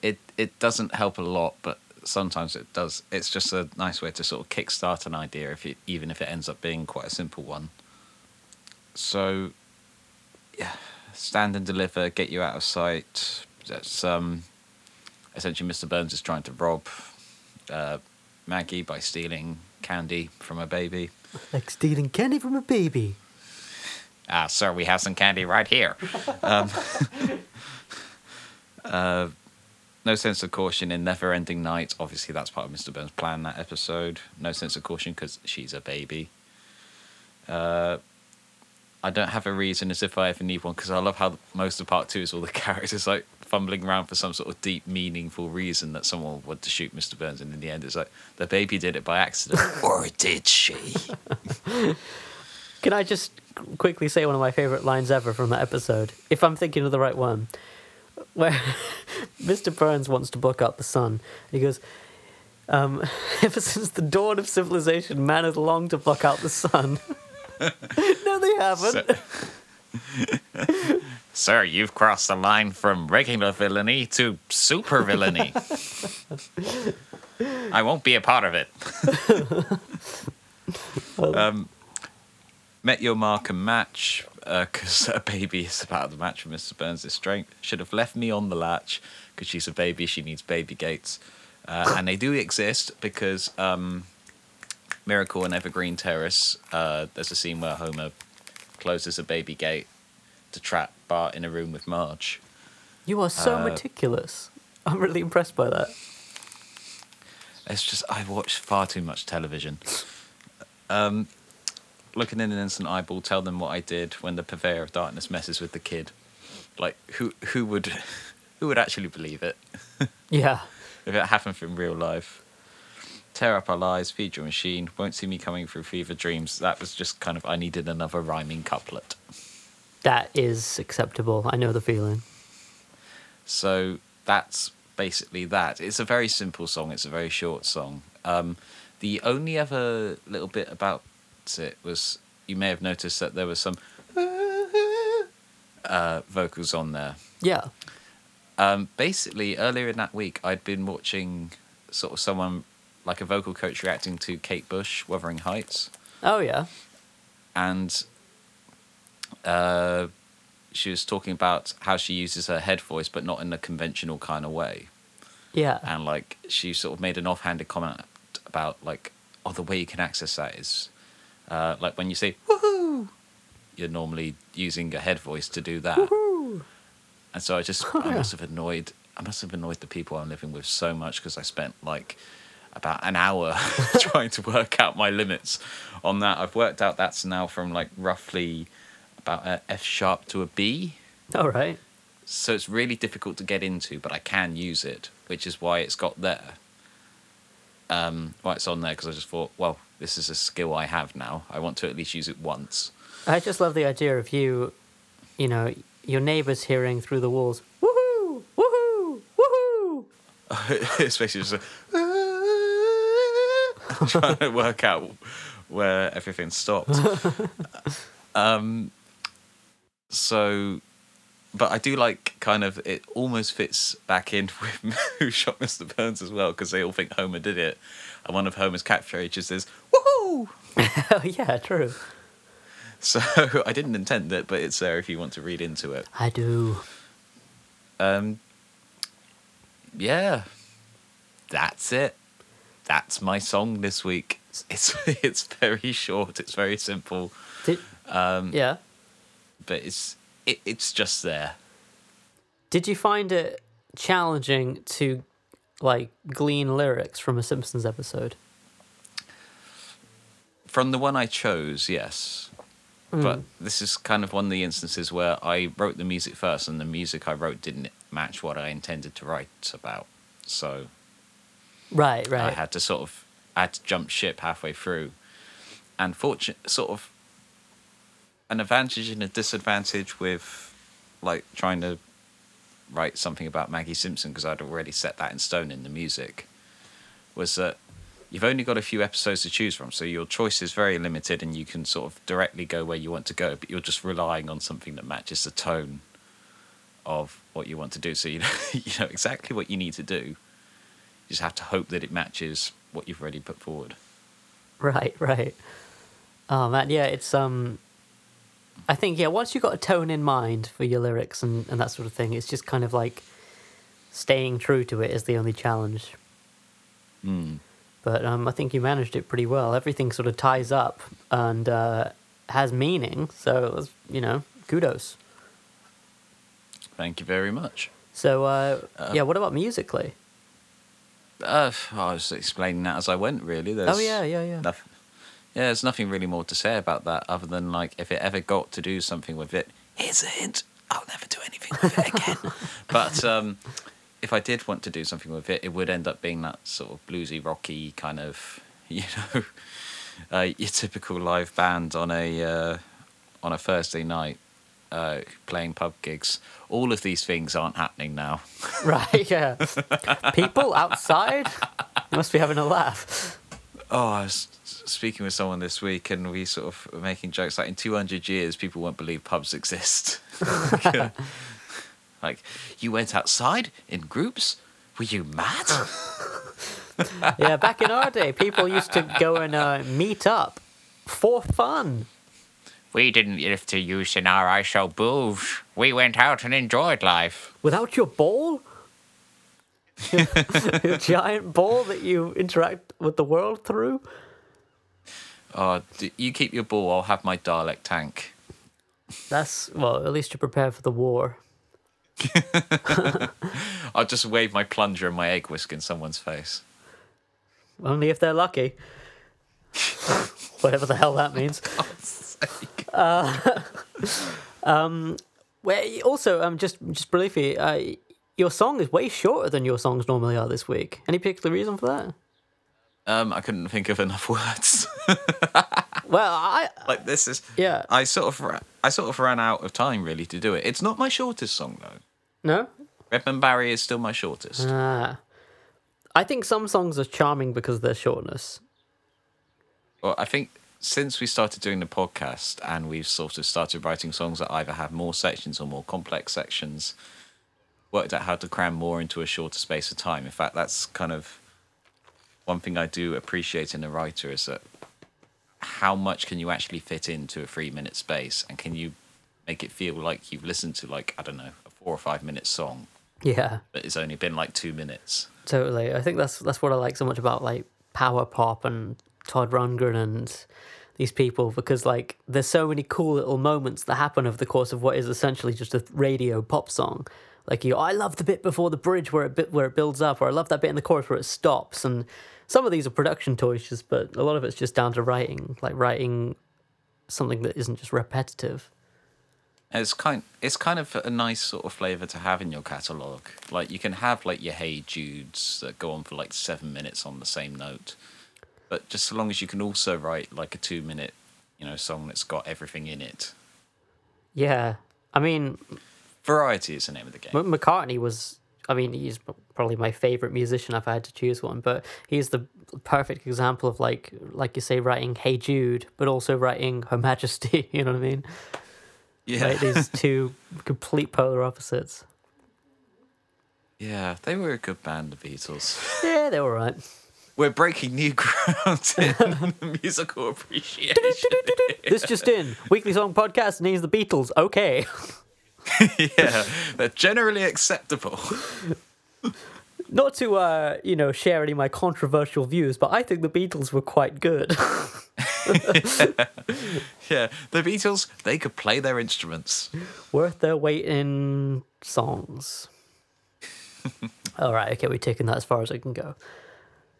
it it doesn't help a lot, but sometimes it does. It's just a nice way to sort of kickstart an idea, if it, even if it ends up being quite a simple one. So yeah, stand and deliver, get you out of sight. That's um, essentially Mr. Burns is trying to rob uh, Maggie by stealing candy from a baby. Like stealing candy from a baby. Ah, sir, we have some candy right here. um, uh, no sense of caution in Never Ending Night. Obviously, that's part of Mr. Burns' plan that episode. No sense of caution because she's a baby. Uh, I don't have a reason as if I ever need one because I love how most of part two is all the characters like fumbling around for some sort of deep, meaningful reason that someone wanted to shoot Mr. Burns, and in the end, it's like the baby did it by accident, or did she? Can I just quickly say one of my favorite lines ever from that episode? If I'm thinking of the right one, where Mr. Burns wants to book out the sun. He goes, um, ever since the dawn of civilization, man has longed to block out the sun. no, they haven't. So- Sir, you've crossed the line from regular villainy to super villainy. I won't be a part of it. um, met your mark and match because a baby is about the match for Mr. Burns' strength. Should have left me on the latch because she's a baby. She needs baby gates. Uh, and they do exist because um, Miracle and Evergreen Terrace, uh, there's a scene where Homer closes a baby gate to trap Bart in a room with Marge. You are so Uh, meticulous. I'm really impressed by that. It's just I watch far too much television. Um, looking in an instant eyeball, tell them what I did when the purveyor of darkness messes with the kid. Like who who would who would actually believe it Yeah. if it happened in real life? Tear up our lies, feed your machine. Won't see me coming through fever dreams. That was just kind of I needed another rhyming couplet. That is acceptable. I know the feeling. So that's basically that. It's a very simple song. It's a very short song. Um, the only other little bit about it was you may have noticed that there was some uh, vocals on there. Yeah. Um, basically, earlier in that week, I'd been watching sort of someone like a vocal coach reacting to Kate Bush, Wuthering Heights, Oh, yeah. and uh, she was talking about how she uses her head voice, but not in a conventional kind of way. Yeah. and like she sort of made an offhanded comment about like oh the way you can access that is uh, like when you say woohoo! you're normally using a head voice to do that. And so i just i must have annoyed i must have annoyed the people i'm living with so much because i spent like about an hour trying to work out my limits on that. I've worked out that's now from like roughly about a f sharp to a b. All right. so it's really difficult to get into, but I can use it, which is why it's got there. Um, why it's on there because I just thought, well, this is a skill I have now. I want to at least use it once. I just love the idea of you, you know, your neighbors hearing through the walls, woohoo, woohoo, woohoo. it's basically just a, trying to work out where everything stopped. um, so, but I do like kind of it almost fits back in with Who Shot Mr. Burns as well because they all think Homer did it, and one of Homer's catchphrases is "Woohoo!" Oh, yeah, true. So I didn't intend it, but it's there if you want to read into it. I do. Um, yeah, that's it. That's my song this week. It's it's very short. It's very simple, Did, um, yeah. but it's it, it's just there. Did you find it challenging to, like, glean lyrics from a Simpsons episode? From the one I chose, yes. Hmm. But this is kind of one of the instances where I wrote the music first, and the music I wrote didn't match what I intended to write about. So Right, right. I had to sort of I had to jump ship halfway through, and fortune sort of an advantage and a disadvantage with like trying to write something about Maggie Simpson because I'd already set that in stone in the music was that you've only got a few episodes to choose from, so your choice is very limited, and you can sort of directly go where you want to go, but you're just relying on something that matches the tone of what you want to do. So you know, you know exactly what you need to do. You just have to hope that it matches what you've already put forward. Right, right. Oh man, yeah, it's um I think yeah, once you've got a tone in mind for your lyrics and, and that sort of thing, it's just kind of like staying true to it is the only challenge. But um, I think you managed it pretty well. Everything sort of ties up and uh, has meaning. So it was, you know, kudos. Thank you very much. So uh, yeah, what about musically? Uh, I was explaining that as I went. Really, there's Oh yeah, yeah, yeah. nothing. Yeah, there's nothing really more to say about that other than like if it ever got to do something with it, here's a hint. I'll never do anything with it again. but um, if I did want to do something with it, it would end up being that sort of bluesy, rocky kind of, you know, uh, your typical live band on a uh, on a Thursday night uh, playing pub gigs. All of these things aren't happening now. Right, yeah. People outside, must be having a laugh. Oh, I was speaking with someone this week, and we sort of were making jokes like in 200 years, people won't believe pubs exist. like, you went outside in groups? Were you mad? Yeah, back in our day, people used to go and uh, meet up for fun. we didn't live to use in our ISO booths. We went out and enjoyed life. Without your ball? Your giant ball that you interact with the world through? Oh, you keep your ball, I'll have my Dalek tank. That's, well, at least you prepare for the war. I'll just wave my plunger and my egg whisk in someone's face. Only if they're lucky. Whatever the hell that means. Uh, um, where also, um, just just briefly, uh, your song is way shorter than your songs normally are this week. Any particular reason for that? Um, I couldn't think of enough words. Well, I like this is yeah I sort of I sort of ran out of time really to do it. It's not my shortest song though. no. Redmond Barry is still my shortest. Ah, I think some songs are charming because of their shortness. Well, I think since we started doing the podcast and we've sort of started writing songs that either have more sections or more complex sections, worked out how to cram more into a shorter space of time. In fact, that's kind of one thing I do appreciate in a writer is that how much can you actually fit into a three minute space and can you make it feel like you've listened to like, I don't know, a four or five minute song, Yeah, but it's only been like two minutes. totally. I think that's that's what I like so much about like power pop and Todd Rundgren and these people because like there's so many cool little moments that happen over the course of what is essentially just a radio pop song. Like you, I love the bit before the bridge where it bit where it builds up, or I love that bit in the chorus where it stops. And some of these are production choices, but a lot of it's just down to writing, like writing something that isn't just repetitive. It's kind it's kind of a nice sort of flavor to have in your catalog. Like you can have like your Hey Judes that go on for like 7 minutes on the same note. But just so long as you can also write like a 2 minute, you know, song that's got everything in it. Yeah, I mean, Variety is the name of the game. M- McCartney was, I mean, he's probably my favorite musician if I had to choose one, but he's the perfect example of like, like you say, writing "Hey Jude," but also writing "Her Majesty." You know what I mean? yeah. Right? These two complete polar opposites. yeah, they were a good band the Beatles. Yeah, they were right. We're breaking new ground in musical appreciation. This just in: weekly song podcast names the Beatles. Okay, yeah, they're generally acceptable. not to uh, you know share any of my controversial views, but I think the Beatles were quite good. Yeah, the Beatles, they could play their instruments. worth their weight in songs. All right, okay, we've taken that as far as I can go.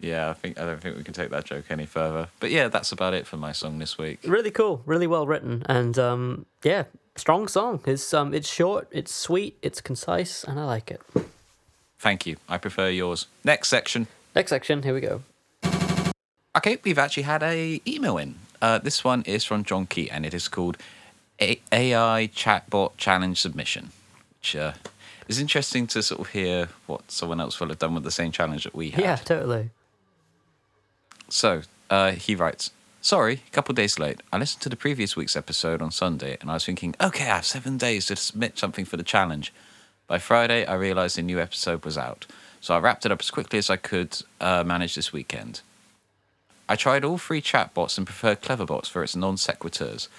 Yeah, I think I don't think we can take that joke any further. But yeah, that's about it for my song this week. Really cool, really well written, and um, yeah, strong song. It's um, it's short, it's sweet, it's concise, and I like it. Thank you. I prefer yours. Next section. Next section, here we go. Okay, we've actually had a email in. Uh, this one is from John Kee, and it is called a- AI Chatbot Challenge Submission, which uh, is interesting to sort of hear what someone else will have done with the same challenge that we had. Yeah, totally. So uh, he writes, Sorry, a couple days late. I listened to the previous week's episode on Sunday and I was thinking, okay, I have seven days to submit something for the challenge. By Friday, I realized the new episode was out. So I wrapped it up as quickly as I could uh, manage this weekend. I tried all three chatbots and preferred Cleverbots for its non sequiturs.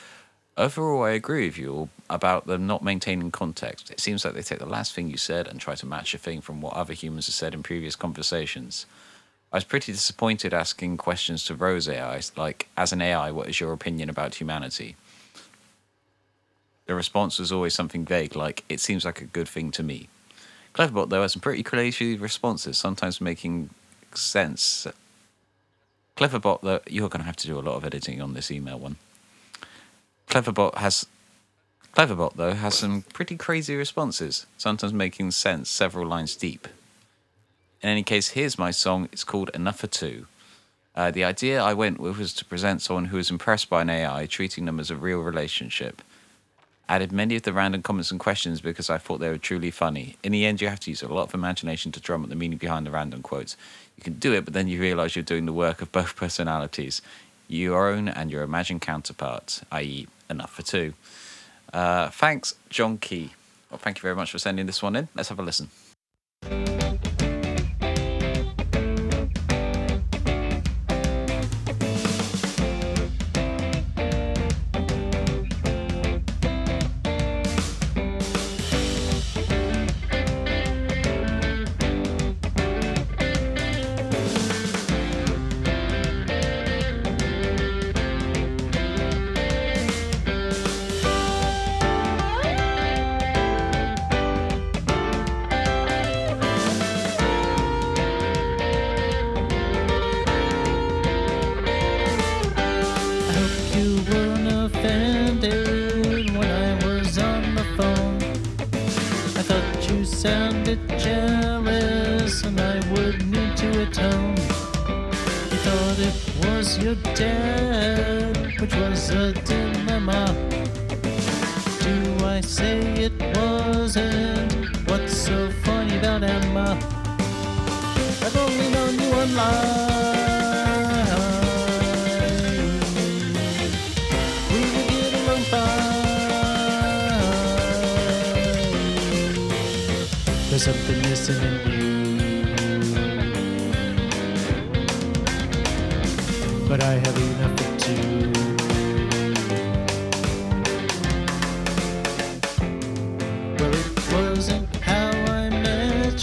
Overall, I agree with you about them not maintaining context. It seems like they take the last thing you said and try to match a thing from what other humans have said in previous conversations. I was pretty disappointed asking questions to Rose AI, like, as an AI, what is your opinion about humanity? The response was always something vague, like, it seems like a good thing to me. Cleverbot, though, has some pretty creative responses, sometimes making sense. Cleverbot, though, you're going to have to do a lot of editing on this email one. Cleverbot has. Cleverbot, though, has some pretty crazy responses, sometimes making sense several lines deep. In any case, here's my song. It's called Enough for Two. Uh, the idea I went with was to present someone who was impressed by an AI, treating them as a real relationship. Added many of the random comments and questions because I thought they were truly funny. In the end, you have to use a lot of imagination to drum up the meaning behind the random quotes. You can do it, but then you realize you're doing the work of both personalities, your own and your imagined counterpart, i.e., enough for two. Uh, thanks, John Kee. Well, thank you very much for sending this one in. Let's have a listen.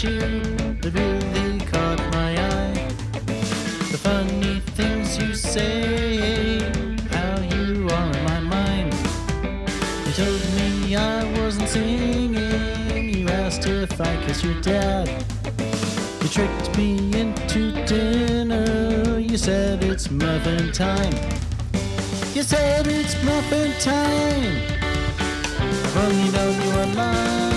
You that really caught my eye. The funny things you say, how you are in my mind. You told me I wasn't singing. You asked if I kissed your dad. You tricked me into dinner. You said it's muffin time. You said it's muffin time. I've only known you online.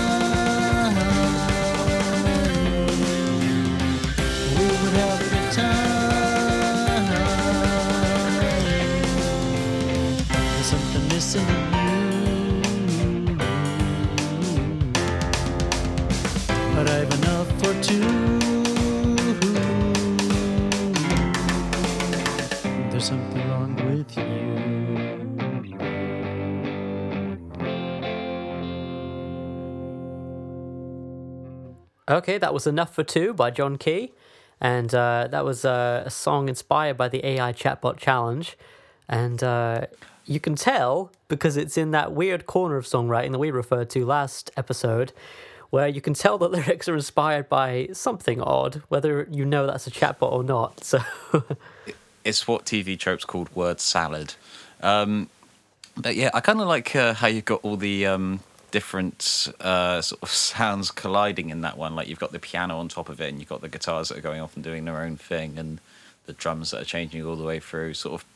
Okay, that was Enough for Two by John Kee. And uh, that was uh, a song inspired by the AI Chatbot Challenge. And uh, you can tell because it's in that weird corner of songwriting that we referred to last episode, where you can tell the lyrics are inspired by something odd, whether you know that's a chatbot or not. So, It's what TV tropes called word salad. Um, but yeah, I kind of like uh, how you've got all the um, different uh, sort of sounds colliding in that one. Like you've got the piano on top of it, and you've got the guitars that are going off and doing their own thing, and the drums that are changing all the way through, sort of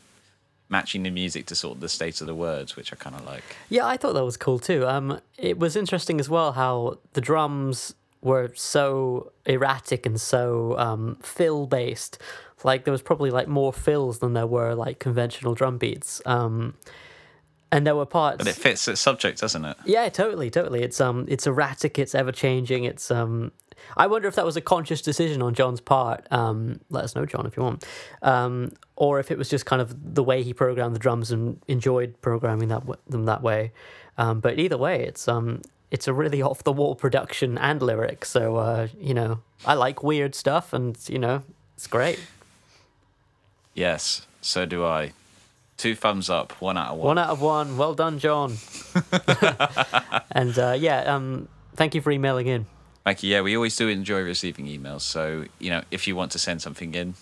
matching the music to sort of the state of the words, which I kind of like. yeah, I thought that was cool too. Um, it was interesting as well how the drums were so erratic and so um, fill based. Like there was probably like more fills than there were like conventional drum beats. Um, and there were parts. But it fits its subject, doesn't it? Yeah, totally, totally. It's um, it's erratic. It's ever changing. It's um, I wonder if that was a conscious decision on John's part. Um, let us know, John, if you want. Um, or if it was just kind of the way he programmed the drums and enjoyed programming that w- them that way. Um, but either way, it's um, it's a really off the wall production and lyric. So uh, you know, I like weird stuff, and you know, it's great. Yes, so do I. Two thumbs up, one out of one. One out of one. Well done, John. and uh, yeah, um, thank you for emailing in. Thank you. Yeah, we always do enjoy receiving emails. So, you know, if you want to send something in,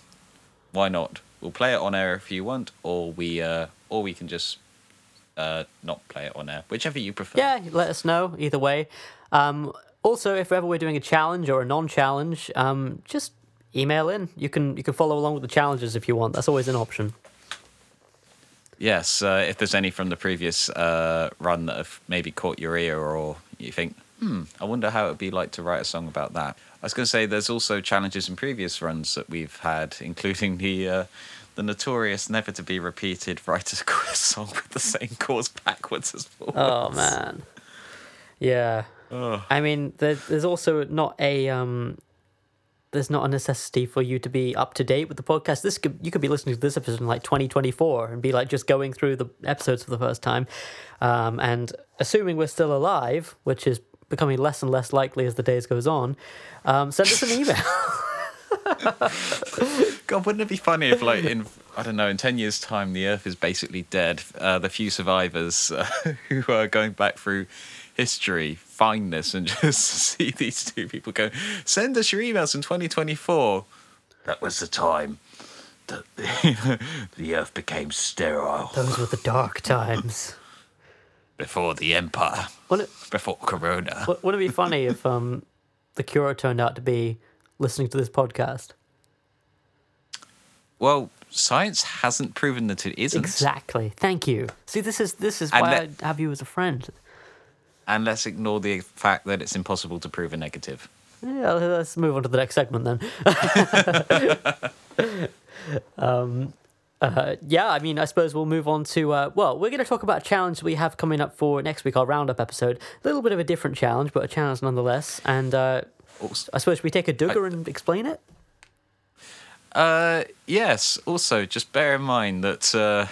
why not? We'll play it on air if you want, or we uh, or we can just uh, not play it on air, whichever you prefer. Yeah, let us know either way. Um, also, if ever we're doing a challenge or a non-challenge, um, just email in. You can you can follow along with the challenges if you want. That's always an option. Yes, uh, if there's any from the previous uh, run that have maybe caught your ear, or you think, hmm, I wonder how it would be like to write a song about that. I was going to say there's also challenges in previous runs that we've had, including the uh, the notorious, never to be repeated write a quiz song with the same chords backwards as forwards. Oh man, yeah. I mean, there, there's also not a um, there's not a necessity for you to be up to date with the podcast. This could you could be listening to this episode in like 2024 and be like just going through the episodes for the first time, um, and assuming we're still alive, which is becoming less and less likely as the days goes on, um, send us an email. God, wouldn't it be funny if, like, in I don't know, in ten years' time, the Earth is basically dead. Uh, the few survivors uh, who are going back through history find this and just see these two people go, "Send us your emails in 2024." That was the time that the, the Earth became sterile Those were the dark times. before the Empire, Wouldn't it, before Corona. wouldn't it be funny if um, the cure turned out to be listening to this podcast? Well, science hasn't proven that it isn't. Exactly. Thank you. See, this is this is And why let- I have you as a friend. And let's ignore the fact that it's impossible to prove a negative. Yeah, let's move on to the next segment then. um, uh, yeah, I mean, I suppose we'll move on to. Uh, well, we're going to talk about a challenge we have coming up for next week, our roundup episode. A little bit of a different challenge, but a challenge nonetheless. And uh, I suppose we take a Duggar and explain it. Uh, yes. Also, just bear in mind that uh,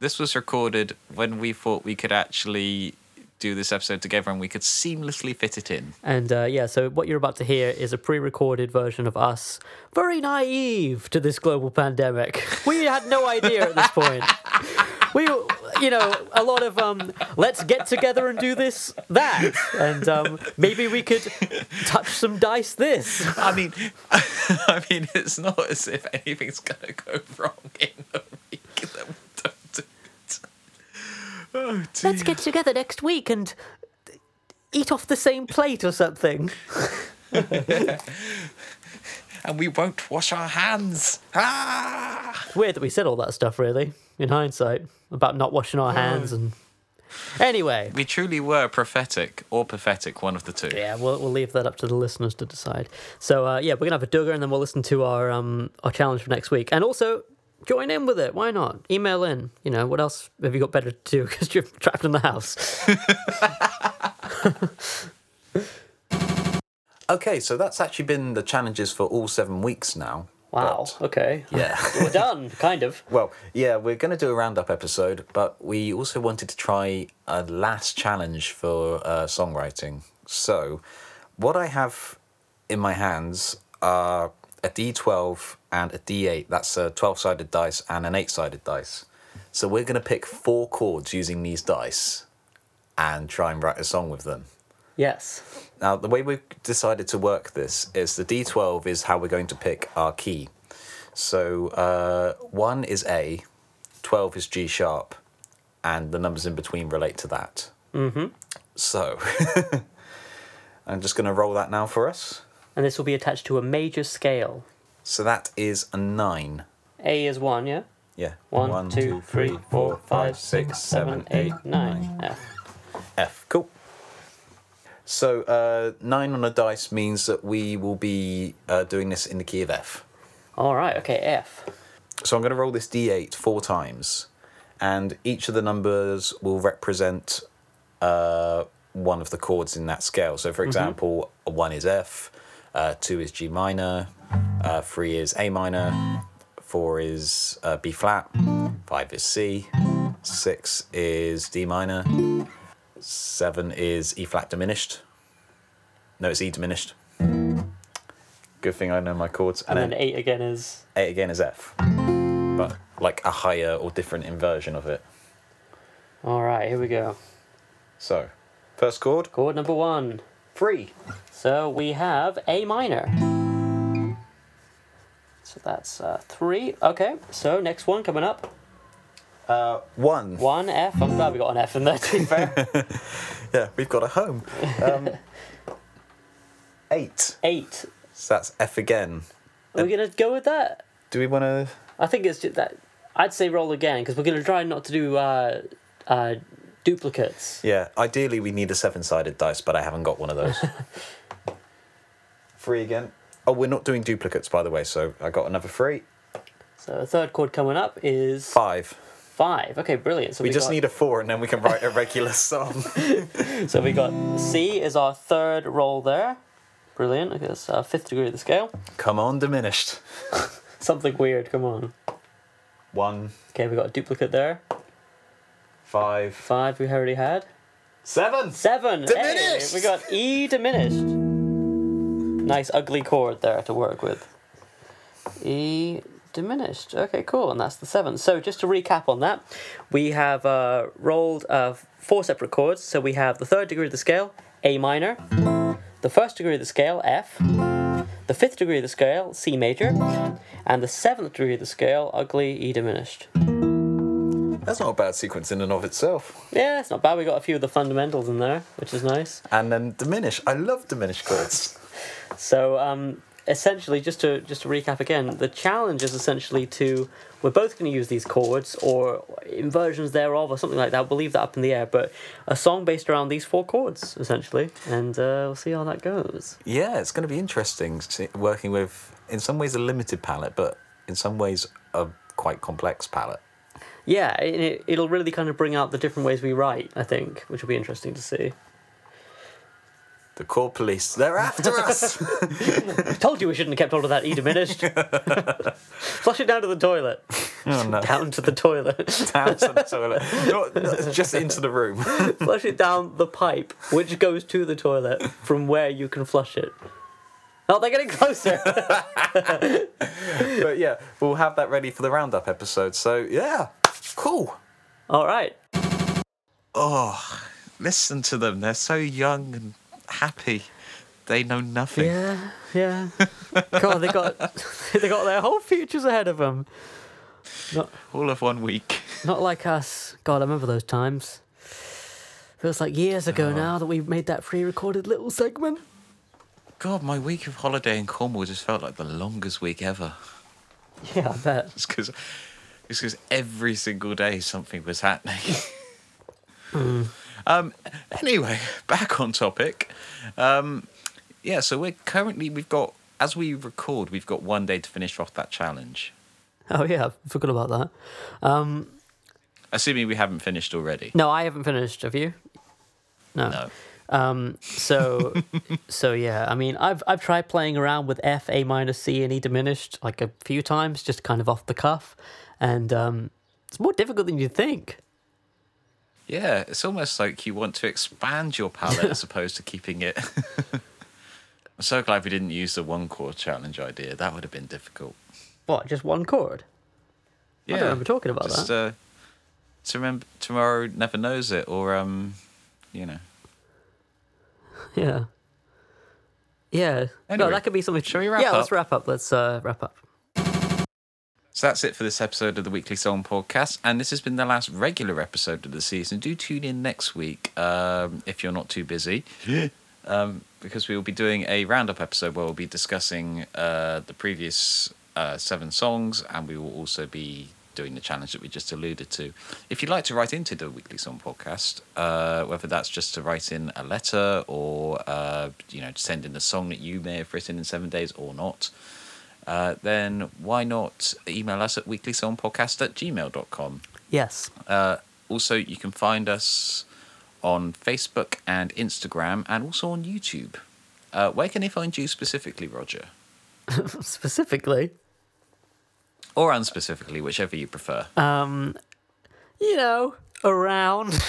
this was recorded when we thought we could actually do this episode together and we could seamlessly fit it in. And uh, yeah, so what you're about to hear is a pre recorded version of us, very naive to this global pandemic. We had no idea at this point. We, you know, a lot of, um, let's get together and do this, that. And um, maybe we could touch some dice this. I mean, I mean, it's not as if anything's gonna go wrong in the week that we don't do it. Oh. Let's get together next week and eat off the same plate or something. And we won't wash our hands. Ah! It's weird that we said all that stuff, really, in hindsight, about not washing our hands and. Anyway. We truly were prophetic or pathetic, one of the two. Yeah, we'll, we'll leave that up to the listeners to decide. So uh, yeah, we're gonna have a Duggar, and then we'll listen to our um our challenge for next week, and also join in with it. Why not? Email in. You know what else have you got better to do because you're trapped in the house? Okay, so that's actually been the challenges for all seven weeks now. Wow. But- Okay. yeah. We're done. Kind of. well, yeah, we're going to do a roundup episode, but we also wanted to try a last challenge for uh, songwriting. So, what I have in my hands are a D12 and a D8. That's a 12 sided dice and an 8 sided dice. So, we're going to pick four chords using these dice and try and write a song with them. Yes. Now, the way we've decided to work this is the D12 is how we're going to pick our key. So, uh, 1 is A, 12 is G sharp, and the numbers in between relate to that. Mm-hmm. So, I'm just going to roll that now for us. And this will be attached to a major scale. So, that is a 9. A is one. Yeah. Yeah. One, two, three, four, five, six, seven, eight, nine. F. F. Cool. So, uh, 9 on a dice means that we will be uh, doing this in the key of F. All right. Okay. F. So I'm going to roll this d8 four times, and each of the numbers will represent uh, one of the chords in that scale. So, for example, a one is F, uh, two is G minor, uh, three is A minor, four is uh, B flat, five is C, six is D minor, seven is E flat diminished. No, it's E diminished. Good thing I know my chords. And then eight again is. eight again is F. but like a higher or different inversion of it. All right, here we go. So, first chord, Chord number one. Three. So we have A minor. So that's uh, three. Okay, so next one coming up. Uh, one. One F. I'm glad we got an F in there, to be fair. Yeah, we've got a home. Um, eight. Eight. So that's F again. Are we going to go with that? Do we want to? I think it's just that. I'd say roll again because we're going to try not to do uh, uh, duplicates. Yeah, ideally we need a seven-sided dice, but I haven't got one of those. three again. Oh, we're not doing duplicates, by the way. So I got another three. So the third chord coming up is Five. five. Okay, brilliant. So We just got, need a four, and then we can write a regular song. So we got C is our third roll there. Brilliant. Okay, that's uh, fifth degree of the scale. Come on, diminished. Something weird. Come on. One, Okay, we got a duplicate there. Five, Five we already had. seven. Seven. Hey, Diminished! we got E diminished. Nice ugly chord there to work with. E diminished. Okay, cool. And that's the seven. So just to recap on that, we have uh, rolled uh, four separate chords. So we have the third degree of the scale, A minor, the first degree of the scale, F, the fifth degree of the scale, C major, and the seventh degree of the scale, ugly E diminished. That's not a bad sequence in and of itself. Yeah, it's not bad. We got a few of the fundamentals in there, which is nice. And then diminish. I love diminished chords. So um, essentially, just to just to recap again, the challenge is essentially to we're both going to use these chords or inversions thereof or something like that. We'll leave that up in the air, but a song based around these four chords essentially, and uh, we'll see how that goes. Yeah, it's going to be interesting working with, in some ways, a limited palette, but in some ways, a quite complex palette. Yeah, it, it, it'll really kind of bring out the different ways we write. I think, which will be interesting to see. The chord police, they're after us! Told you we shouldn't have kept hold of that E diminished. Flush it down to the toilet. oh no. Down to the toilet. Down to the toilet. Not- not- just into the room. flush it down the pipe, which goes to the toilet from where you can flush it. Oh, they're getting closer. But yeah, we'll have that ready for the roundup episode. So yeah, cool. All right. Oh, listen to them. They're so young and happy. They know nothing. Yeah, yeah. God, they got they got their whole futures ahead of them. Not All of one week. not like us. God, I remember those times. Feels like years ago oh. now that we made that pre-recorded little segment. God, my week of holiday in Cornwall just felt like the longest week ever. Yeah, I bet. It's because it's because every single day something was happening. um. Anyway, back on topic. Um. Yeah. So we're currently we've got as we record we've got one day to finish off that challenge. Oh yeah, I forgot about that. Um, Assuming we haven't finished already. no, I haven't finished. Have you? No. No. Um, so, so yeah. I mean, I've I've tried playing around with F, A minor, C, and E diminished like a few times, just kind of off the cuff, and um, it's more difficult than you think. Yeah, it's almost like you want to expand your palette as opposed to keeping it. I'm so glad we didn't use the one chord challenge idea. That would have been difficult. What? Just one chord? Yeah, I don't remember talking about just, Uh, to remember, tomorrow never knows it, or um, you know. Yeah. Yeah. no, that could be something. shall we wrap yeah, let's wrap up. Let's uh, wrap up. So that's it for this episode of the Weekly Song Podcast, and this has been the last regular episode of the season. Do tune in next week um, if you're not too busy, um, because we will be doing a roundup episode where we'll be discussing uh, the previous uh, seven songs, and we will also be doing the challenge that we just alluded to. If you'd like to write into the Weekly Song Podcast, uh, whether that's just to write in a letter or uh, you know send in a song that you may have written in seven days or not uh, then why not email us at weeklysongpodcast at gmail.com. Yes. Uh, also, you can find us on Facebook and Instagram and also on YouTube. Uh, where can they find you specifically, Roger? Specifically, Or unspecifically, whichever you prefer. um, you know, around.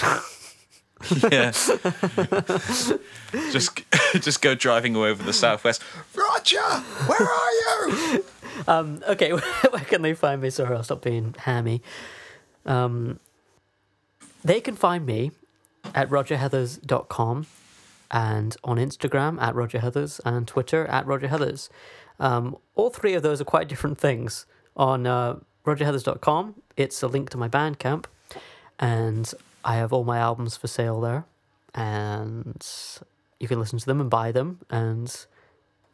yeah. just, just go driving all over the southwest. Roger, where are you? um, okay, where can they find me? Sorry, I'll stop being hammy. Um, they can find me at rogerheathers.com and on Instagram at rogerheathers and Twitter at rogerheathers. Um, all three of those are quite different things. On uh, rogerheathers.com, it's a link to my Bandcamp, and I have all my albums for sale there, and you can listen to them and buy them, and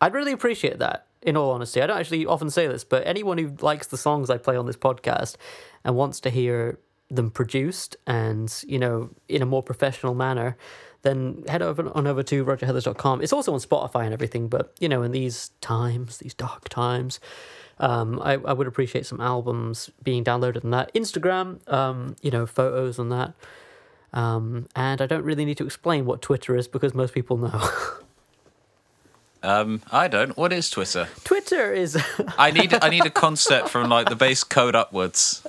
I'd really appreciate that. In all honesty, I don't actually often say this, but anyone who likes the songs I play on this podcast and wants to hear them produced and you know in a more professional manner, then head over on over to rogerheathers.com. It's also on Spotify and everything, but you know in these times, these dark times, um, I, I would appreciate some albums being downloaded on that Instagram, um, you know, photos on that. Um, and I don't really need to explain what Twitter is because most people know. Um, I don't. What is Twitter? Twitter is I need I need a concept from like the base code upwards.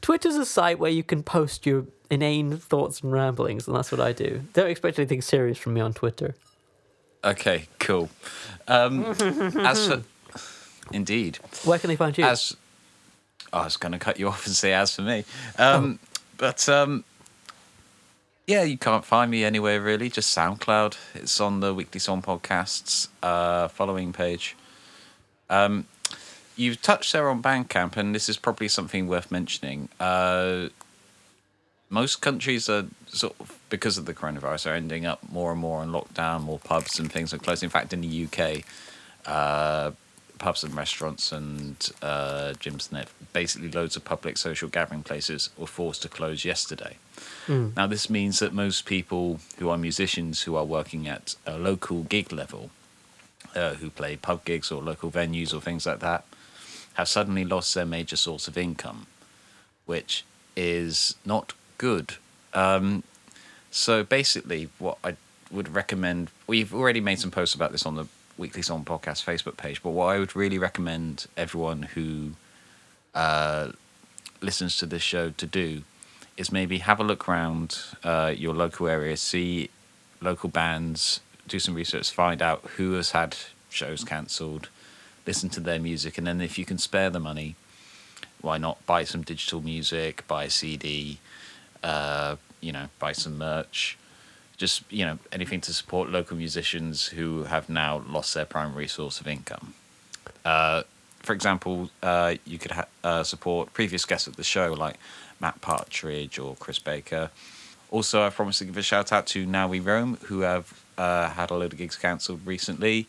Twitter's a site where you can post your inane thoughts and ramblings, and that's what I do. Don't expect anything serious from me on Twitter. Okay, cool. Um, as for, indeed, Where can they find you? as I was going to cut you off and say as for me, um, but um, yeah, you can't find me anywhere really. Just SoundCloud. It's on the Weekly Song Podcasts uh, following page. Um, you've touched there on Bandcamp, and this is probably something worth mentioning. Uh, most countries are sort of because of the coronavirus are ending up more and more on lockdown. More pubs and things are closed. In fact, in the UK, uh, pubs and restaurants and uh, gyms and basically loads of public social gathering places were forced to close yesterday. Now, this means that most people who are musicians who are working at a local gig level, uh, who play pub gigs or local venues or things like that, have suddenly lost their major source of income, which is not good. Um, so basically, what I would recommend, we've already made some posts about this on the Weekly Song Podcast Facebook page, but what I would really recommend everyone who uh, listens to this show to do is maybe have a look around uh, your local area, see local bands, do some research, find out who has had shows cancelled, listen to their music, and then if you can spare the money, why not buy some digital music, buy a CD, uh, you know, buy some merch, just you know anything to support local musicians who have now lost their primary source of income. Uh, for example, uh, you could ha- uh, support previous guests of the show like Matt Partridge or Chris Baker. Also, I promised to give a shout out to Now We Roam, who have uh, had a load of gigs cancelled recently.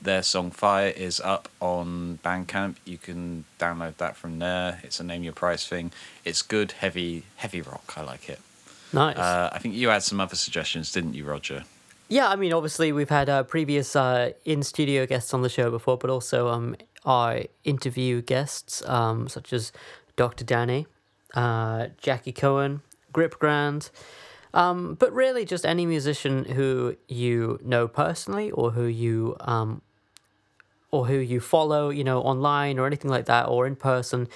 Their song Fire is up on Bandcamp. You can download that from there. It's a name your price thing. It's good, heavy, heavy rock. I like it. nice. Uh, I think you had some other suggestions, didn't you, Roger? Yeah, I mean, obviously, we've had uh, previous uh, in studio guests on the show before, but also um, our interview guests, um, such as Dr. Danny, uh, Jackie Cohen, Grip Grand, um, but really just any musician who you know personally or who you um, or who you follow, you know, online or anything like that, or in person.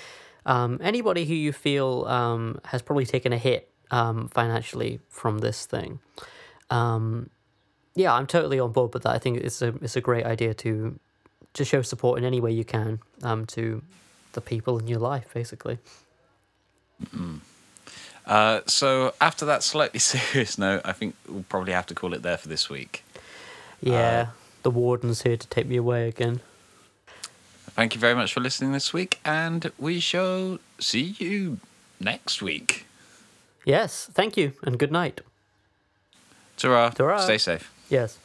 Um, anybody who you feel um, has probably taken a hit um, financially from this thing. Um, yeah, I'm totally on board with that. I think it's a it's a great idea to to show support in any way you can um, to the people in your life, basically. Uh, so after that slightly serious note, I think we'll probably have to call it there for this week. Yeah, the warden's here to take me away again. Thank you very much for listening this week, and we shall see you next week. Yes, thank you, and good night. Ta-ra. Ta-ra. Stay safe. Yes.